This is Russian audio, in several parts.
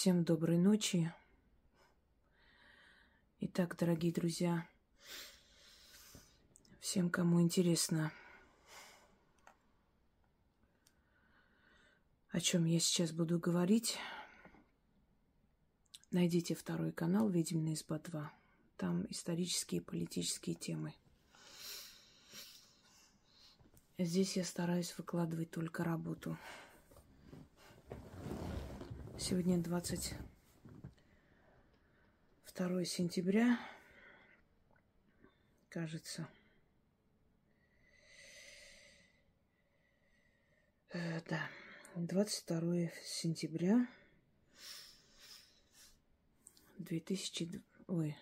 Всем доброй ночи. Итак, дорогие друзья, всем, кому интересно, о чем я сейчас буду говорить, найдите второй канал «Ведьмина изба 2». Там исторические и политические темы. Здесь я стараюсь выкладывать только работу. Сегодня 22 сентября, кажется. Э, да, 22 сентября 2000... Ой,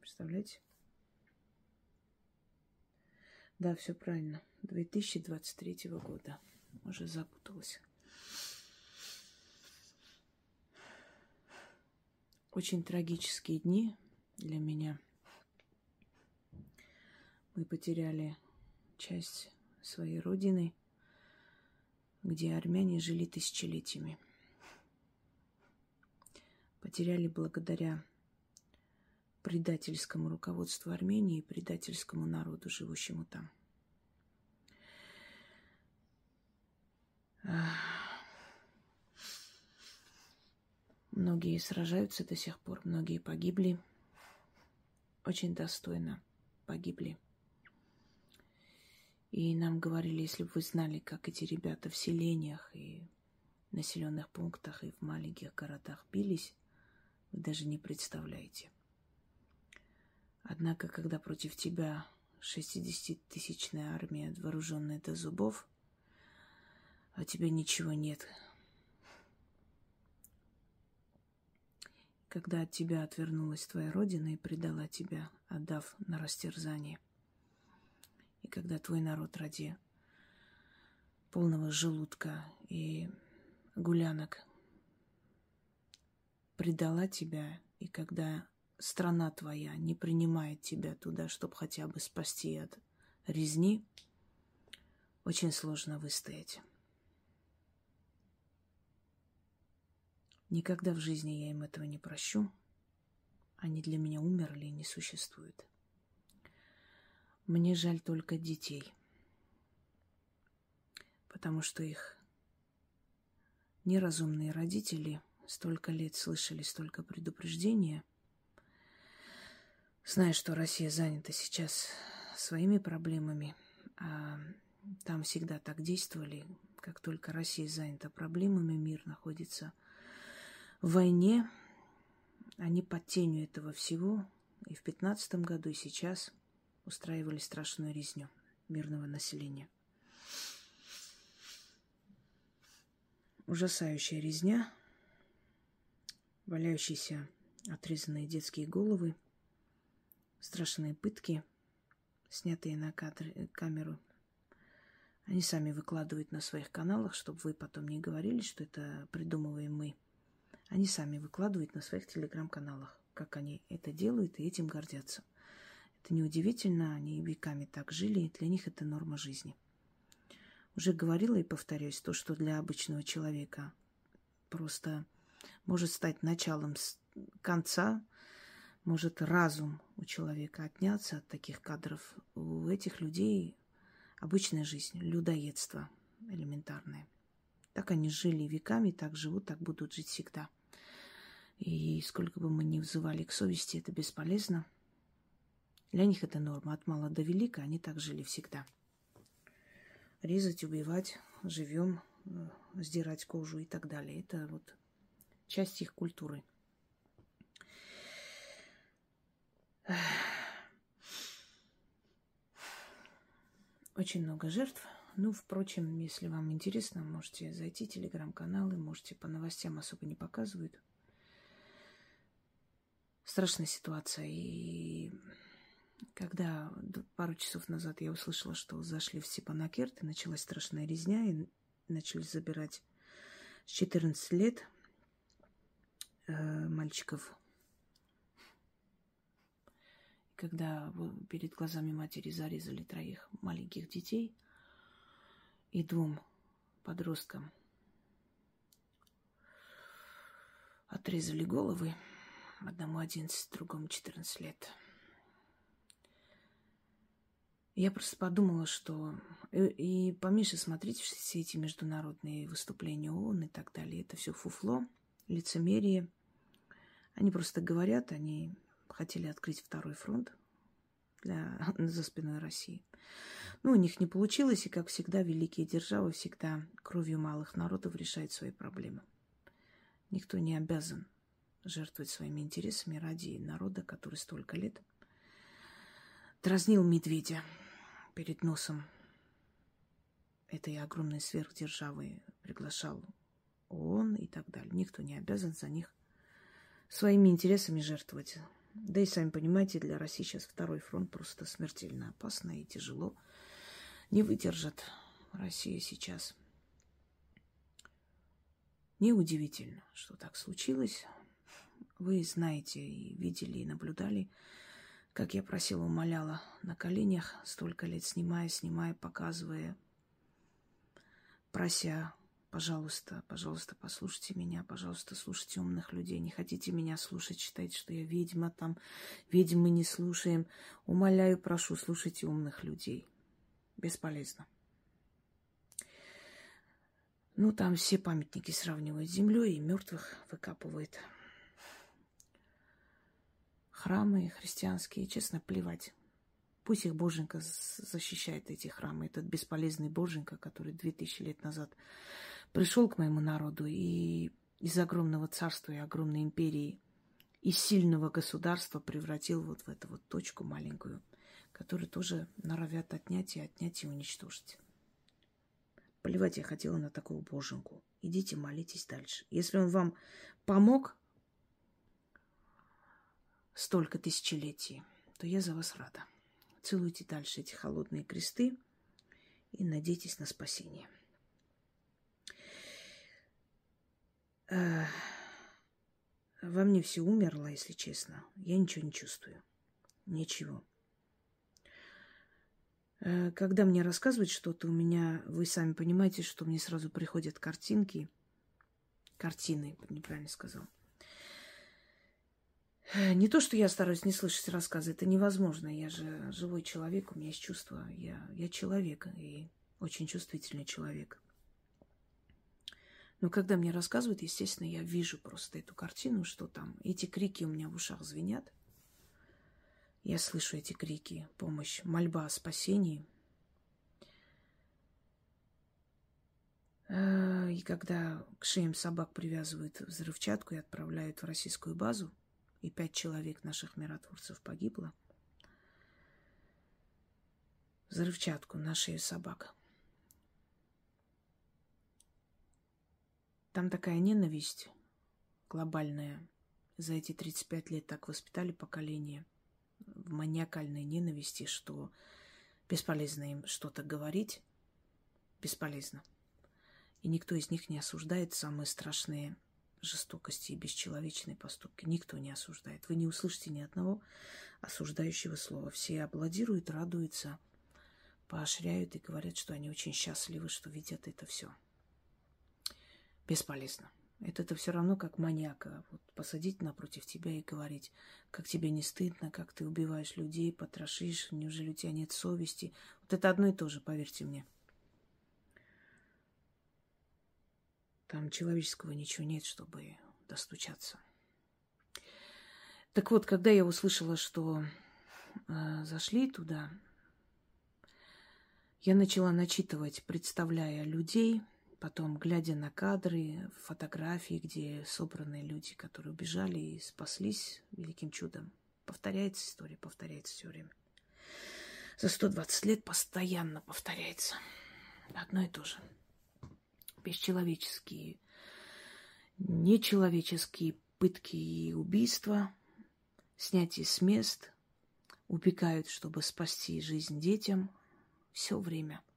представляете? Да, все правильно. 2023 года. Уже запуталась. Очень трагические дни для меня. Мы потеряли часть своей родины, где армяне жили тысячелетиями. Потеряли благодаря предательскому руководству Армении и предательскому народу, живущему там. Многие сражаются до сих пор, многие погибли. Очень достойно погибли. И нам говорили, если бы вы знали, как эти ребята в селениях и населенных пунктах и в маленьких городах бились, вы даже не представляете. Однако, когда против тебя 60-тысячная армия, вооруженная до зубов, а тебе ничего нет, когда от тебя отвернулась твоя родина и предала тебя, отдав на растерзание. И когда твой народ ради полного желудка и гулянок предала тебя, и когда страна твоя не принимает тебя туда, чтобы хотя бы спасти от резни, очень сложно выстоять. Никогда в жизни я им этого не прощу. Они для меня умерли и не существуют. Мне жаль только детей, потому что их неразумные родители столько лет слышали столько предупреждения, зная, что Россия занята сейчас своими проблемами, а там всегда так действовали, как только Россия занята проблемами, мир находится – в войне они под тенью этого всего и в пятнадцатом году, и сейчас устраивали страшную резню мирного населения. Ужасающая резня, валяющиеся отрезанные детские головы, страшные пытки, снятые на кадры, камеру. Они сами выкладывают на своих каналах, чтобы вы потом не говорили, что это придумываем мы – они сами выкладывают на своих телеграм-каналах, как они это делают и этим гордятся. Это неудивительно, они веками так жили, и для них это норма жизни. Уже говорила и повторюсь, то, что для обычного человека просто может стать началом конца, может разум у человека отняться от таких кадров. У этих людей обычная жизнь, людоедство элементарное. Так они жили веками, так живут, так будут жить всегда. И сколько бы мы ни взывали к совести, это бесполезно. Для них это норма. От мала до велика они так жили всегда. Резать, убивать, живем, э, сдирать кожу и так далее. Это вот часть их культуры. Очень много жертв. Ну, впрочем, если вам интересно, можете зайти в телеграм-каналы, можете по новостям особо не показывают страшная ситуация. И когда пару часов назад я услышала, что зашли в Степанакерт, и началась страшная резня, и начали забирать с 14 лет э, мальчиков. Когда перед глазами матери зарезали троих маленьких детей и двум подросткам – отрезали головы. Одному 11, другому 14 лет. Я просто подумала, что... Э, и, и поменьше смотрите все эти международные выступления ООН и так далее. Это все фуфло, лицемерие. Они просто говорят, они хотели открыть второй фронт для, за спиной России. Ну, у них не получилось, и, как всегда, великие державы всегда кровью малых народов решают свои проблемы. Никто не обязан жертвовать своими интересами ради народа, который столько лет дразнил медведя перед носом этой огромной сверхдержавы, приглашал ООН и так далее. Никто не обязан за них своими интересами жертвовать. Да и сами понимаете, для России сейчас второй фронт просто смертельно опасно и тяжело. Не выдержит Россия сейчас. Неудивительно, что так случилось. Вы знаете и видели, и наблюдали, как я просила, умоляла на коленях, столько лет снимая, снимая, показывая, прося, пожалуйста, пожалуйста, послушайте меня, пожалуйста, слушайте умных людей. Не хотите меня слушать, считайте, что я ведьма, там, ведьмы не слушаем. Умоляю, прошу, слушайте умных людей. Бесполезно. Ну, там все памятники сравнивают с землей и мертвых выкапывают. Храмы христианские, честно, плевать. Пусть их Боженька защищает эти храмы. Этот бесполезный Боженька, который две тысячи лет назад пришел к моему народу и из огромного царства и огромной империи, из сильного государства превратил вот в эту вот точку маленькую, которую тоже норовят отнять и отнять и уничтожить. Поливать я хотела на такого боженку. Идите, молитесь дальше. Если он вам помог столько тысячелетий, то я за вас рада. Целуйте дальше эти холодные кресты и надейтесь на спасение. Во мне все умерло, если честно. Я ничего не чувствую. Ничего. Э, когда мне рассказывают что-то, у меня, вы сами понимаете, что мне сразу приходят картинки, картины, неправильно сказал. Э, не то, что я стараюсь не слышать рассказы, это невозможно. Я же живой человек, у меня есть чувства. Я, я человек и очень чувствительный человек. Но когда мне рассказывают, естественно, я вижу просто эту картину, что там эти крики у меня в ушах звенят. Я слышу эти крики, помощь, мольба о спасении. А, и когда к шеям собак привязывают взрывчатку и отправляют в российскую базу, и пять человек наших миротворцев погибло, взрывчатку на шею собак. Там такая ненависть глобальная. За эти 35 лет так воспитали поколение – в маниакальной ненависти, что бесполезно им что-то говорить, бесполезно. И никто из них не осуждает самые страшные жестокости и бесчеловечные поступки. Никто не осуждает. Вы не услышите ни одного осуждающего слова. Все аплодируют, радуются, поощряют и говорят, что они очень счастливы, что видят это все. Бесполезно. Это, это все равно как маньяка. Вот посадить напротив тебя и говорить, как тебе не стыдно, как ты убиваешь людей, потрошишь, неужели у тебя нет совести. Вот это одно и то же, поверьте мне. Там человеческого ничего нет, чтобы достучаться. Так вот, когда я услышала, что э, зашли туда, я начала начитывать, представляя людей – Потом, глядя на кадры, фотографии, где собраны люди, которые убежали и спаслись великим чудом. Повторяется история, повторяется все время. За 120 лет постоянно повторяется. Одно и то же. Бесчеловеческие, нечеловеческие пытки и убийства, снятие с мест, убегают, чтобы спасти жизнь детям. Все время –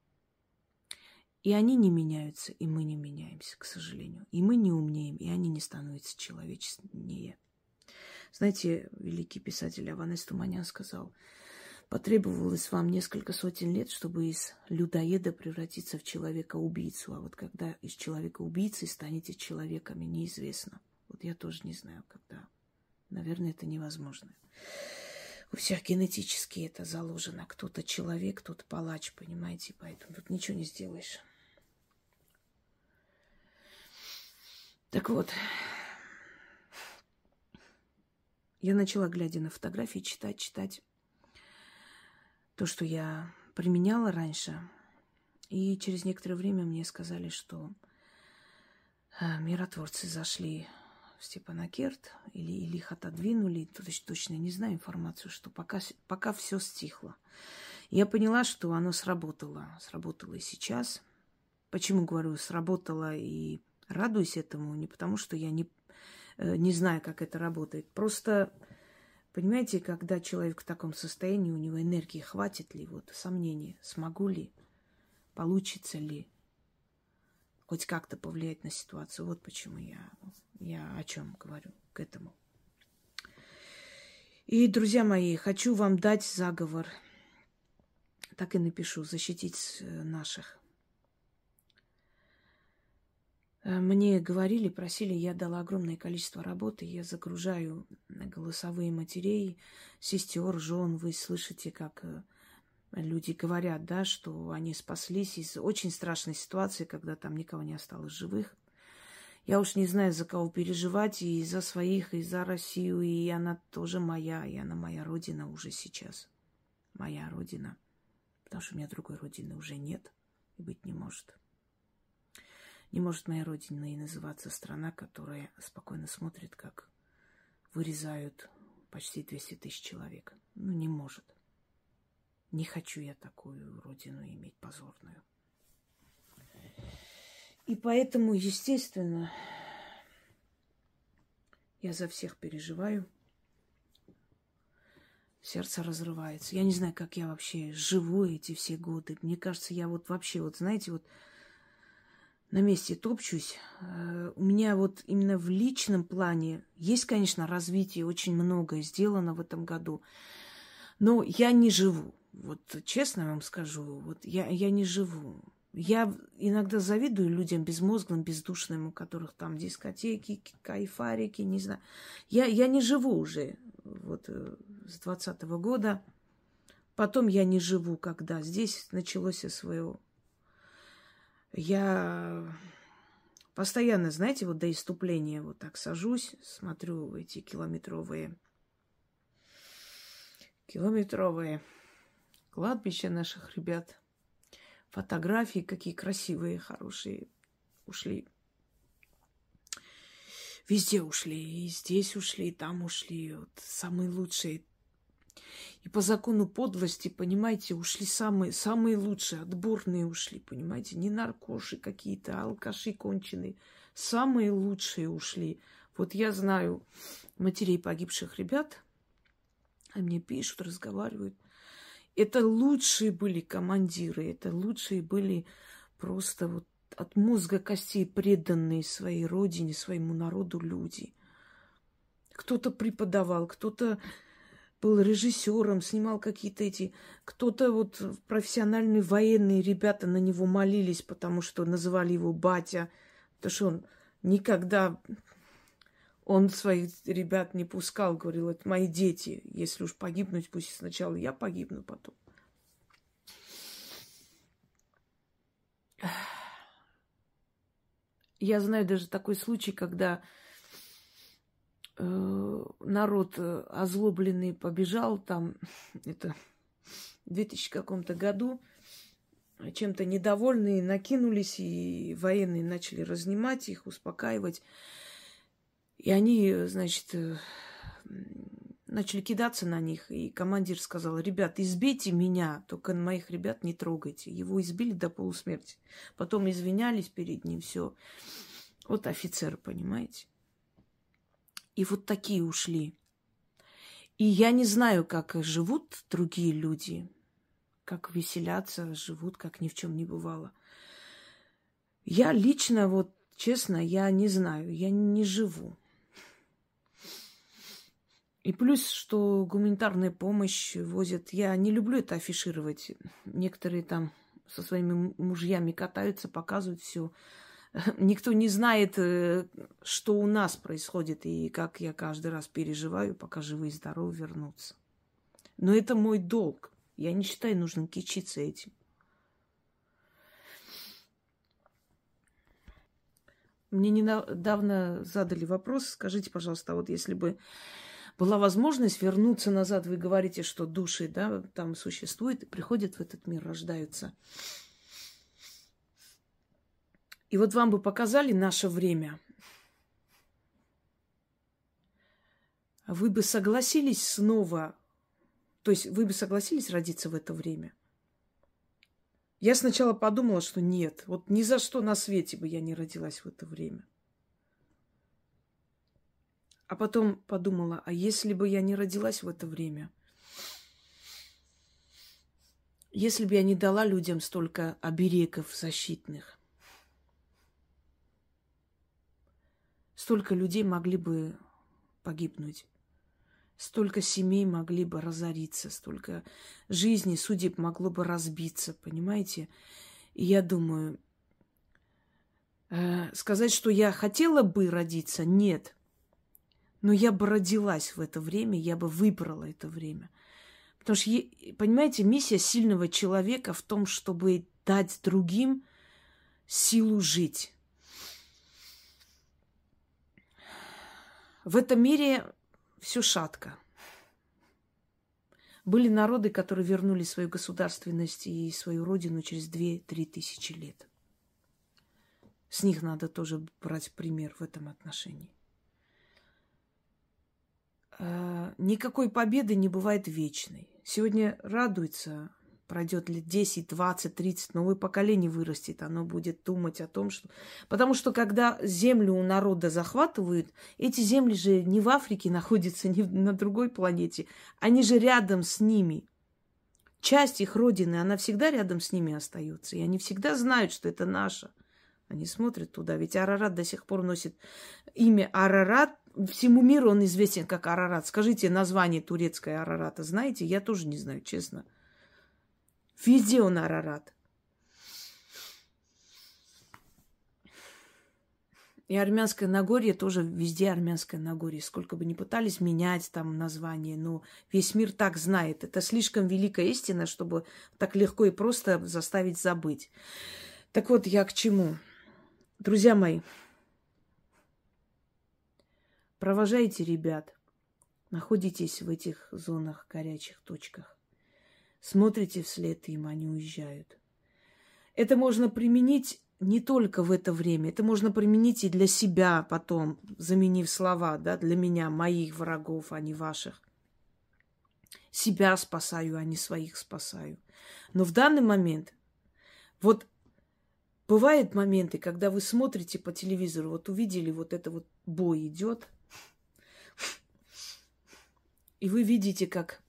и они не меняются, и мы не меняемся, к сожалению. И мы не умнеем, и они не становятся человечнее. Знаете, великий писатель Аванес Туманян сказал, потребовалось вам несколько сотен лет, чтобы из людоеда превратиться в человека-убийцу. А вот когда из человека-убийцы станете человеками, неизвестно. Вот я тоже не знаю, когда. Наверное, это невозможно. У всех генетически это заложено. Кто-то человек, кто-то палач, понимаете? Поэтому тут ничего не сделаешь. Так вот, я начала, глядя на фотографии, читать, читать то, что я применяла раньше. И через некоторое время мне сказали, что а, миротворцы зашли в Степанакерт или, или их отодвинули, точно, точно не знаю информацию, что пока, пока все стихло. Я поняла, что оно сработало. Сработало и сейчас. Почему говорю сработало и радуюсь этому? Не потому, что я не, э, не знаю, как это работает. Просто, понимаете, когда человек в таком состоянии, у него энергии хватит ли, вот сомнения, смогу ли, получится ли хоть как-то повлиять на ситуацию. Вот почему я, я о чем говорю к этому. И, друзья мои, хочу вам дать заговор. Так и напишу, защитить э, наших. Э, мне говорили, просили, я дала огромное количество работы, я загружаю голосовые матерей, сестер, жен, вы слышите, как э, люди говорят, да, что они спаслись из очень страшной ситуации, когда там никого не осталось живых. Я уж не знаю, за кого переживать, и за своих, и за Россию, и она тоже моя, и она моя родина уже сейчас. Моя родина. Потому что у меня другой родины уже нет и быть не может. Не может моя родина и называться страна, которая спокойно смотрит, как вырезают почти 200 тысяч человек. Ну, не может. Не хочу я такую родину иметь позорную. И поэтому, естественно, я за всех переживаю. Сердце разрывается. Я не знаю, как я вообще живу эти все годы. Мне кажется, я вот вообще, вот знаете, вот на месте топчусь. Э, у меня вот именно в личном плане есть, конечно, развитие, очень многое сделано в этом году. Но я не живу. Вот честно вам скажу, вот я, я не живу. Я иногда завидую людям безмозглым, бездушным, у которых там дискотеки, кайфарики, не знаю. Я, я не живу уже вот э, с двадцатого года. Потом я не живу, когда здесь началось свое. Я постоянно, знаете, вот до иступления вот так сажусь, смотрю эти километровые, километровые кладбище наших ребят. Фотографии какие красивые, хорошие ушли. Везде ушли, и здесь ушли, и там ушли. Вот самые лучшие. И по закону подлости, понимаете, ушли самые, самые лучшие, отборные ушли, понимаете, не наркоши какие-то, а алкаши конченые. Самые лучшие ушли. Вот я знаю матерей погибших ребят, они мне пишут, разговаривают – это лучшие были командиры, это лучшие были просто вот от мозга костей преданные своей родине, своему народу люди. Кто-то преподавал, кто-то был режиссером, снимал какие-то эти... Кто-то вот профессиональные военные ребята на него молились, потому что называли его батя, потому что он никогда он своих ребят не пускал, говорил, это мои дети. Если уж погибнуть, пусть сначала я погибну потом. Я знаю даже такой случай, когда народ э, озлобленный побежал там, это в 2000 каком-то году, чем-то недовольные накинулись, и военные начали разнимать их, успокаивать. И они, значит, э, начали кидаться на них. И командир сказал, ребят, избейте меня, только моих ребят не трогайте. Его избили до полусмерти. Потом извинялись перед ним, все. Вот офицер, понимаете? И вот такие ушли. И я не знаю, как живут другие люди, как веселятся, живут, как ни в чем не бывало. Я лично, вот честно, я не знаю, я не живу. И плюс, что гуманитарная помощь возят. Я не люблю это афишировать. Некоторые там со своими мужьями катаются, показывают все. Никто не знает, э, что у нас происходит и как я каждый раз переживаю, пока живы и здоровы вернуться. Но это мой долг. Я не считаю нужным кичиться этим. Мне недавно задали вопрос, скажите, пожалуйста, вот если бы была возможность вернуться назад, вы говорите, что души, да, там существуют, приходят в этот мир, рождаются. И вот вам бы показали наше время. Вы бы согласились снова, то есть вы бы согласились родиться в это время? Я сначала подумала, что нет, вот ни за что на свете бы я не родилась в это время. А потом подумала, а если бы я не родилась в это время? Если бы я не дала людям столько оберегов защитных, столько людей могли бы погибнуть, столько семей могли бы разориться, столько жизней, судеб могло бы разбиться, понимаете? И я думаю, э, сказать, что я хотела бы родиться, нет – но я бы родилась в это время, я бы выбрала это время. Потому что, понимаете, миссия сильного человека в том, чтобы дать другим силу жить. В этом мире все шатко. Были народы, которые вернули свою государственность и свою родину через 2-3 тысячи лет. С них надо тоже брать пример в этом отношении. Э, никакой победы не бывает вечной. Сегодня радуется, пройдет лет 10, 20, 30, новое поколение вырастет, оно будет думать о том, что... Потому что когда землю у народа захватывают, эти земли же не в Африке находятся, не на другой планете, они же рядом с ними. Часть их родины, она всегда рядом с ними остается, и они всегда знают, что это наше. Они смотрят туда, ведь Арарат до сих пор носит имя Арарат, всему миру он известен как Арарат. Скажите название турецкой Арарата. Знаете? Я тоже не знаю, честно. Везде он Арарат. И армянское Нагорье тоже везде армянское Нагорье. Сколько бы ни пытались менять там название, но весь мир так знает. Это слишком великая истина, чтобы так легко и просто заставить забыть. Так вот, я к чему? Друзья мои, Провожайте ребят. Находитесь в этих зонах, горячих точках. Смотрите вслед им, они уезжают. Это можно применить не только в это время, это можно применить и для себя потом, заменив слова, да, для меня, моих врагов, а не ваших. Себя спасаю, а не своих спасаю. Но в данный момент, вот бывают моменты, когда вы смотрите по телевизору, вот увидели, вот это вот бой идет – и вы видите, как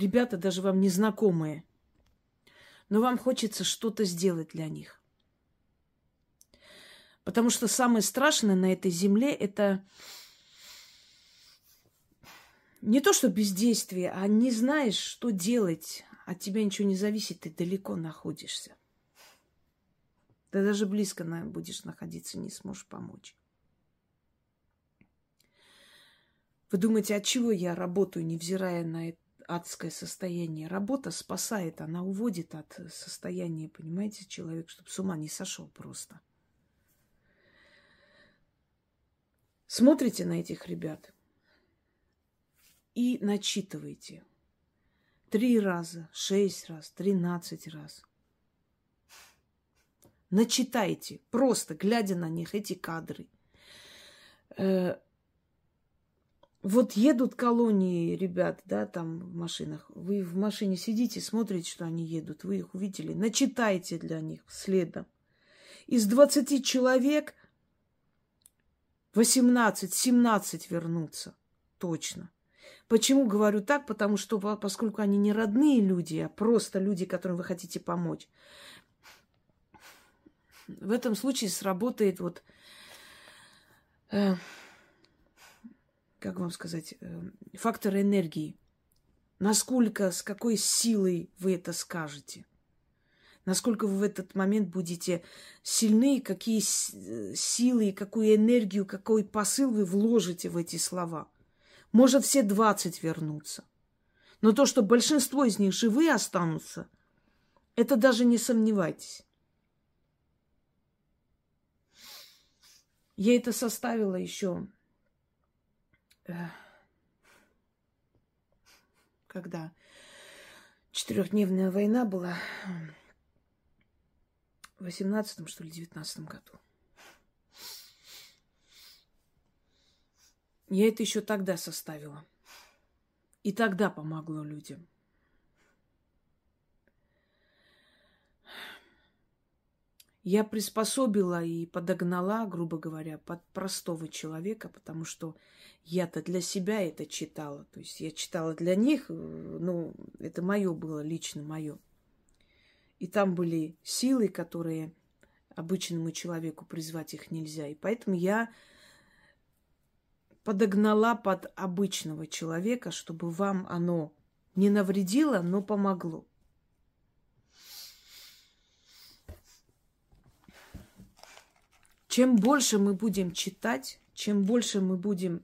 ребята даже вам незнакомые, но вам хочется что-то сделать для них. Потому что самое страшное на этой земле это не то, что бездействие, а не знаешь, что делать. От тебя ничего не зависит, ты далеко находишься. Ты даже близко будешь находиться, не сможешь помочь. Вы думаете, от чего я работаю, невзирая на это адское состояние? Работа спасает, она уводит от состояния, понимаете, человек, чтобы с ума не сошел просто. Смотрите на этих ребят и начитывайте. Три раза, шесть раз, тринадцать раз. Начитайте, просто глядя на них, эти кадры. Вот едут колонии ребят, да, там в машинах. Вы в машине сидите, смотрите, что они едут. Вы их увидели. Начитайте для них следом. Из 20 человек 18-17 вернутся. Точно. Почему говорю так? Потому что, поскольку они не родные люди, а просто люди, которым вы хотите помочь, в этом случае сработает вот э, как вам сказать, эм, фактор энергии. Насколько, с какой силой вы это скажете. насколько вы в этот момент будете сильны, какие силы, какую энергию, какой посыл вы вложите в эти слова. Может, все 20 вернутся. Но то, что большинство из них живые останутся, это даже не сомневайтесь. Я это составила еще, э, когда четырехдневная война была в восемнадцатом, что ли, девятнадцатом году. Я это еще тогда составила. И тогда помогло людям. Я приспособила и подогнала, грубо говоря, под простого человека, потому что я-то для себя это читала. То есть я читала для них, э, ну, это мое было, лично мое. И там были силы, которые обычному человеку призвать их нельзя. И поэтому я подогнала под обычного человека, чтобы вам оно не навредило, но помогло. Чем больше мы будем читать, чем больше мы будем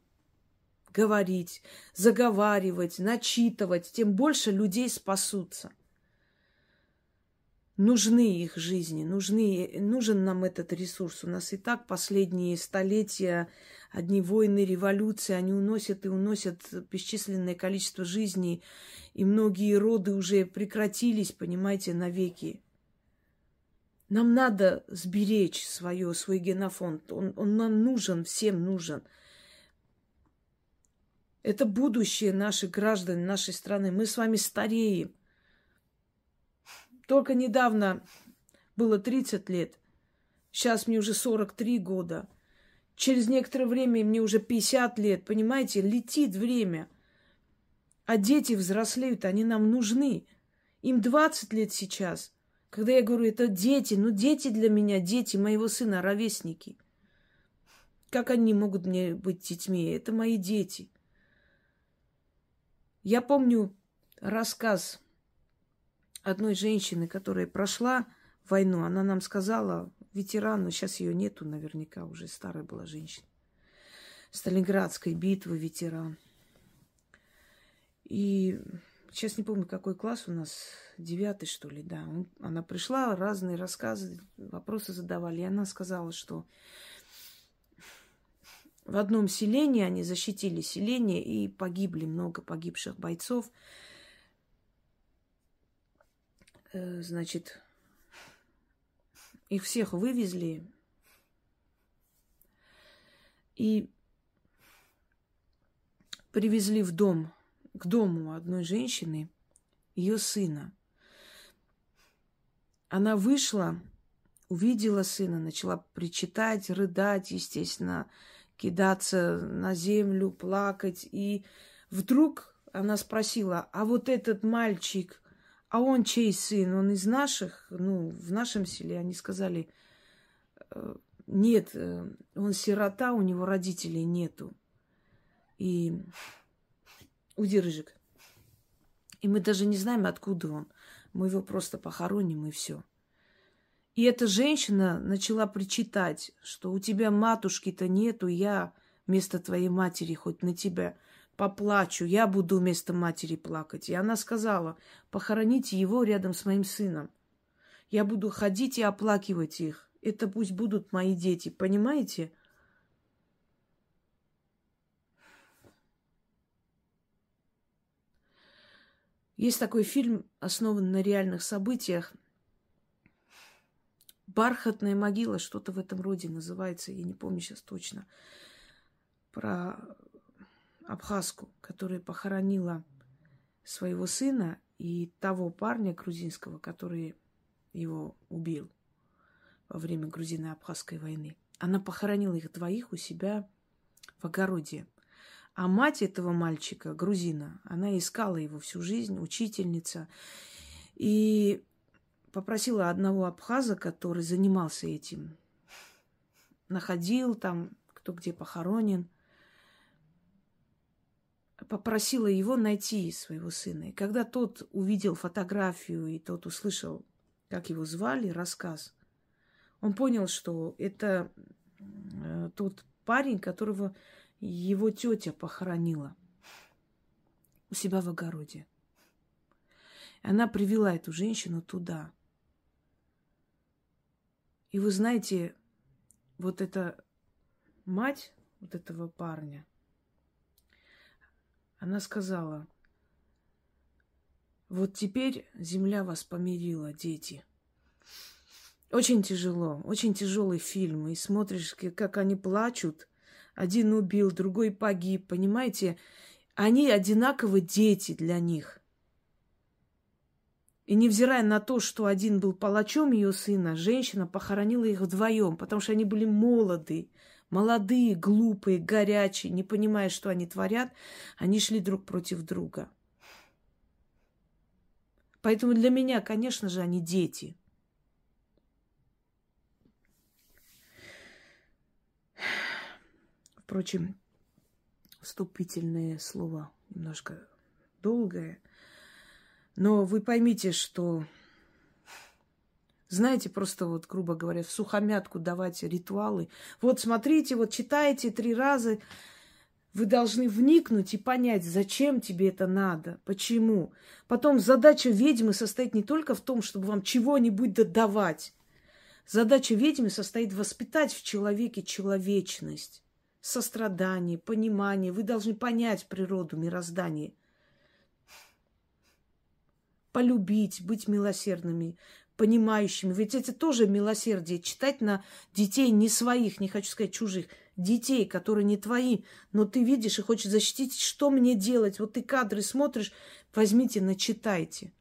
говорить, заговаривать, начитывать, тем больше людей спасутся – нужны их жизни, нужны, нужен нам этот ресурс. У нас и так последние столетия одни войны, революции, они уносят и уносят бесчисленное количество жизней, и многие роды уже прекратились, понимаете, навеки. Нам надо сберечь свое, свой генофонд. Он, он нам нужен, всем нужен. Это будущее наших граждан, нашей страны. Мы с вами стареем. Только недавно было 30 лет. Сейчас мне уже 43 года. Через некоторое время мне уже 50 лет. Понимаете, летит время. А дети взрослеют, они нам нужны. Им 20 лет сейчас. Когда я говорю, это дети, ну дети для меня, дети моего сына, ровесники. Как они могут мне быть детьми? Это мои дети. Я помню рассказ одной женщины, которая прошла войну, она нам сказала, ветеран, но сейчас ее нету наверняка, уже старая была женщина. Сталинградской битвы ветеран. И сейчас не помню, какой класс у нас, девятый, что ли, да. Она пришла, разные рассказы, вопросы задавали. И она сказала, что в одном селении они защитили селение, и погибли много погибших бойцов. Э, значит, их всех вывезли. И привезли в дом, к дому одной женщины, ее сына. Она вышла, увидела сына, начала причитать, рыдать, естественно, кидаться на землю, плакать. И вдруг она спросила, а вот этот мальчик, а он чей сын? Он из наших? Ну, в нашем селе они сказали, «Э, нет, э, он сирота, у него родителей нету. И удержик. И мы даже не знаем, откуда он. Мы его просто похороним, и все. И эта женщина начала причитать, что у тебя матушки-то нету, я вместо твоей матери хоть на тебя поплачу, я буду вместо матери плакать. И она сказала, похороните его рядом с моим сыном. Я буду ходить и оплакивать их. Это пусть будут мои дети, понимаете? Есть такой фильм, основан на реальных событиях. Бархатная могила, что-то в этом роде называется, я не помню сейчас точно. Про абхазку, которая похоронила своего сына и того парня грузинского, который его убил во время грузино-абхазской войны. Она похоронила их двоих у себя в огороде. А мать этого мальчика, грузина, она искала его всю жизнь, учительница. И попросила одного абхаза, который занимался этим, находил там, кто где похоронен – попросила его найти своего сына. И когда тот увидел фотографию, и тот услышал как его звали, рассказ. Он понял, что это э, тот парень, которого его тетя похоронила у себя в огороде. Она привела эту женщину туда. И вы знаете, вот эта мать вот этого парня, она сказала, вот теперь земля вас помирила, дети. Очень тяжело, очень тяжелый фильм. И смотришь, как они плачут. Один убил, другой погиб. Понимаете, они одинаковые дети для них. И невзирая на то, что один был палачом ее сына, женщина похоронила их вдвоем, потому что они были молоды, молодые, глупые, горячие, не понимая, что они творят, они шли друг против друга. Поэтому для меня, конечно же, они дети. Впрочем, вступительное слово немножко долгое. Но вы поймите, что, знаете, просто вот, грубо говоря, в сухомятку давать ритуалы. Вот смотрите, вот читаете три раза, вы должны вникнуть и понять, зачем тебе это надо, почему. Потом задача ведьмы состоит не только в том, чтобы вам чего-нибудь додавать. Задача ведьмы состоит воспитать в человеке человечность, сострадание, понимание. Вы должны понять природу мироздания. Полюбить, быть милосердными, понимающими. Ведь это тоже милосердие. Читать на детей не своих, не хочу сказать чужих – детей, которые не твои, но ты видишь и хочешь защитить, что мне делать? Вот ты кадры смотришь, возьмите, начитайте.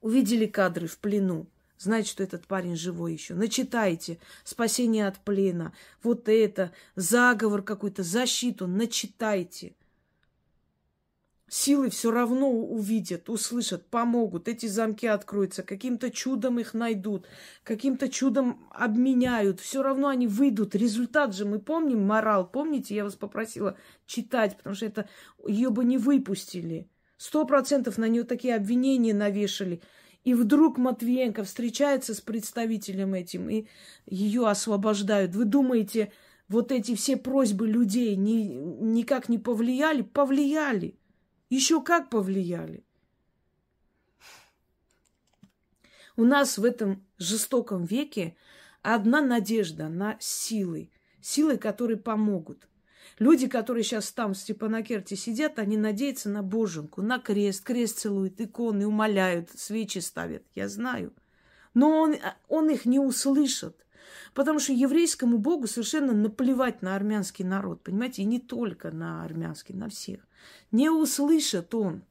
Увидели кадры в плену, знаете, что этот парень живой еще. Начитайте. Спасение от плена. Вот это. Заговор какой-то. Защиту. Начитайте силы все равно увидят, услышат, помогут. Эти замки откроются, каким-то чудом их найдут, каким-то чудом обменяют. Все равно они выйдут. Результат же мы помним, морал. Помните, я вас попросила читать, потому что это ее бы не выпустили. Сто процентов на нее такие обвинения навешали. И вдруг Матвиенко встречается с представителем этим, и ее освобождают. Вы думаете, вот эти все просьбы людей ни, никак не повлияли? Повлияли. Еще как повлияли. У нас в этом жестоком веке одна надежда на силы. Силы, которые помогут. Люди, которые сейчас там в Степанакерте сидят, они надеются на боженку, на крест. Крест целуют, иконы умоляют, свечи ставят. Я знаю. Но он, он их не услышит. Потому что еврейскому богу совершенно наплевать на армянский народ, понимаете, и не только на армянский, на всех. Не услышит он.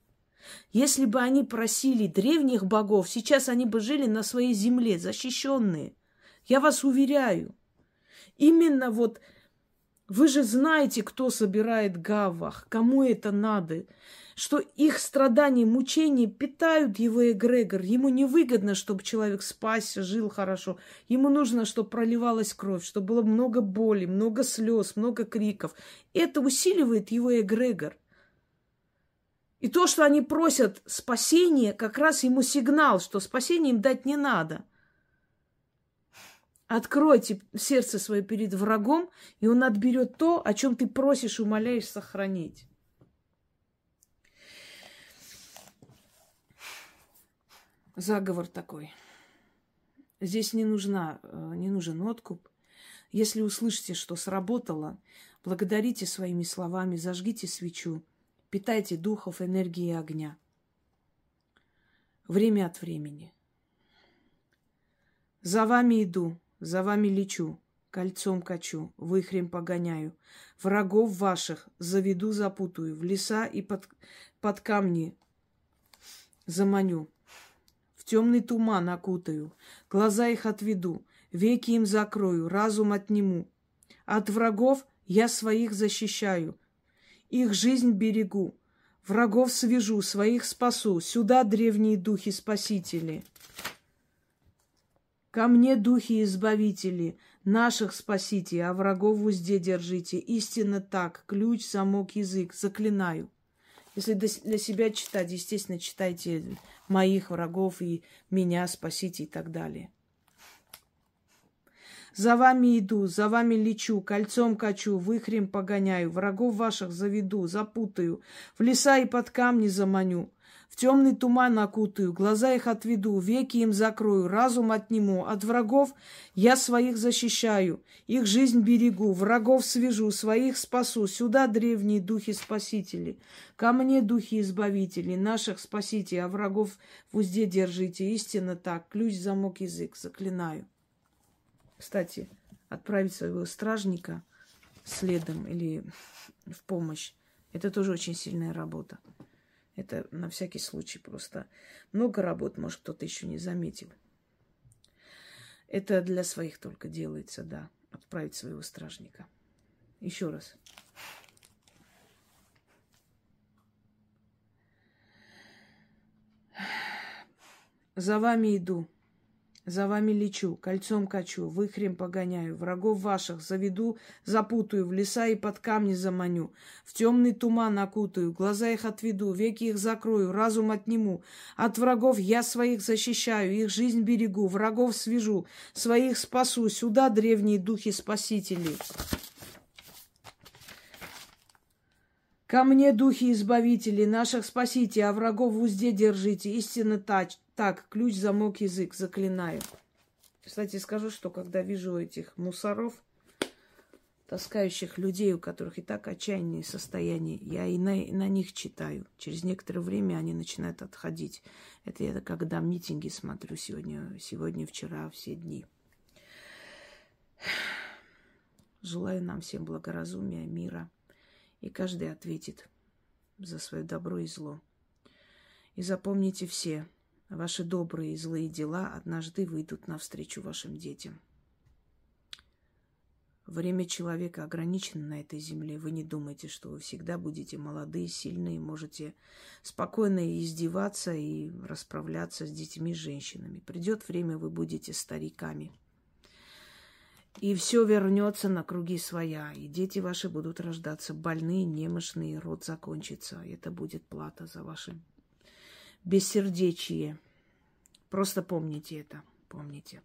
Если бы они просили древних богов, сейчас они бы жили на своей земле, защищенные. Я вас уверяю. Именно вот вы же знаете, кто собирает гавах, кому это надо что их страдания, мучения питают его эгрегор. Ему невыгодно, чтобы человек спасся, жил хорошо. Ему нужно, чтобы проливалась кровь, чтобы было много боли, много слез, много криков. Это усиливает его эгрегор. И то, что они просят спасения, как раз ему сигнал, что спасение им дать не надо. Откройте сердце свое перед врагом, и он отберет то, о чем ты просишь, умоляешь сохранить. заговор такой. Здесь не, нужна, э, не нужен откуп. Если услышите, что сработало, благодарите своими словами, зажгите свечу, питайте духов энергии огня. Время от времени. За вами иду, за вами лечу, кольцом качу, выхрем погоняю. Врагов ваших заведу, запутаю, в леса и под, под камни заманю в темный туман окутаю, глаза их отведу, веки им закрою, разум отниму. От врагов я своих защищаю, их жизнь берегу, врагов свяжу, своих спасу, сюда древние духи-спасители. Ко мне духи-избавители, наших спасите, а врагов в узде держите. Истинно так, ключ, замок, язык, заклинаю. Если для себя читать, естественно, читайте моих врагов и меня спасите и так далее. За вами иду, за вами лечу, кольцом качу, выхрем погоняю, врагов ваших заведу, запутаю, в леса и под камни заманю. В темный туман окутаю, глаза их отведу, веки им закрою, разум отниму. От врагов я своих защищаю, их жизнь берегу, врагов свяжу, своих спасу. Сюда древние духи спасители, ко мне духи избавители, наших спасите, а врагов в узде держите. Истинно так, ключ, замок, язык, заклинаю. Кстати, отправить своего стражника следом или в помощь, это тоже очень сильная работа. Это на всякий случай просто. Много работ, может, кто-то еще не заметил. Это для своих только делается, да. Отправить своего стражника. Еще раз. За вами иду. За вами лечу, кольцом качу, выхрем погоняю, врагов ваших заведу, запутаю, в леса и под камни заманю, в темный туман окутаю, глаза их отведу, веки их закрою, разум отниму. От врагов я своих защищаю, их жизнь берегу, врагов свяжу, своих спасу, сюда древние духи спасители. Ко мне, духи избавители, наших спасите, а врагов в узде держите, истинно тач, так, ключ, замок, язык, заклинаю. Кстати, скажу, что когда вижу этих мусоров, таскающих людей, у которых и так отчаянные состояния, я и на, и на них читаю. Через некоторое время они начинают отходить. Это я когда митинги смотрю сегодня, сегодня, вчера, все дни. Желаю нам всем благоразумия, мира. И каждый ответит за свое добро и зло. И запомните все – Ваши добрые и злые дела однажды выйдут навстречу вашим детям. Время человека ограничено на этой земле. Вы не думайте, что вы всегда будете молодые, сильные, можете спокойно издеваться и расправляться с детьми, женщинами. Придет время, вы будете стариками. И все вернется на круги своя. И дети ваши будут рождаться больные, немощные, род закончится. Это будет плата за ваши бессердечие. Просто помните это, помните.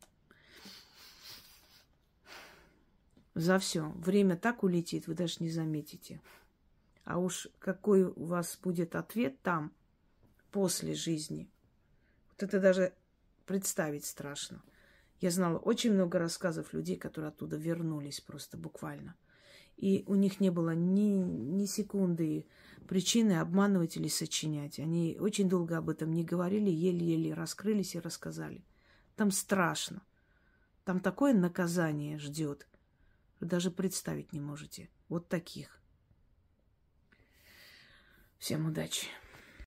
За все. Время так улетит, вы даже не заметите. А уж какой у вас будет ответ там, после жизни, вот это даже представить страшно. Я знала очень много рассказов людей, которые оттуда вернулись просто буквально. И у них не было ни, ни секунды причины обманывать или сочинять. Они очень долго об этом не говорили, еле-еле раскрылись и рассказали. Там страшно. Там такое наказание ждет. Вы даже представить не можете. Вот таких. Всем удачи.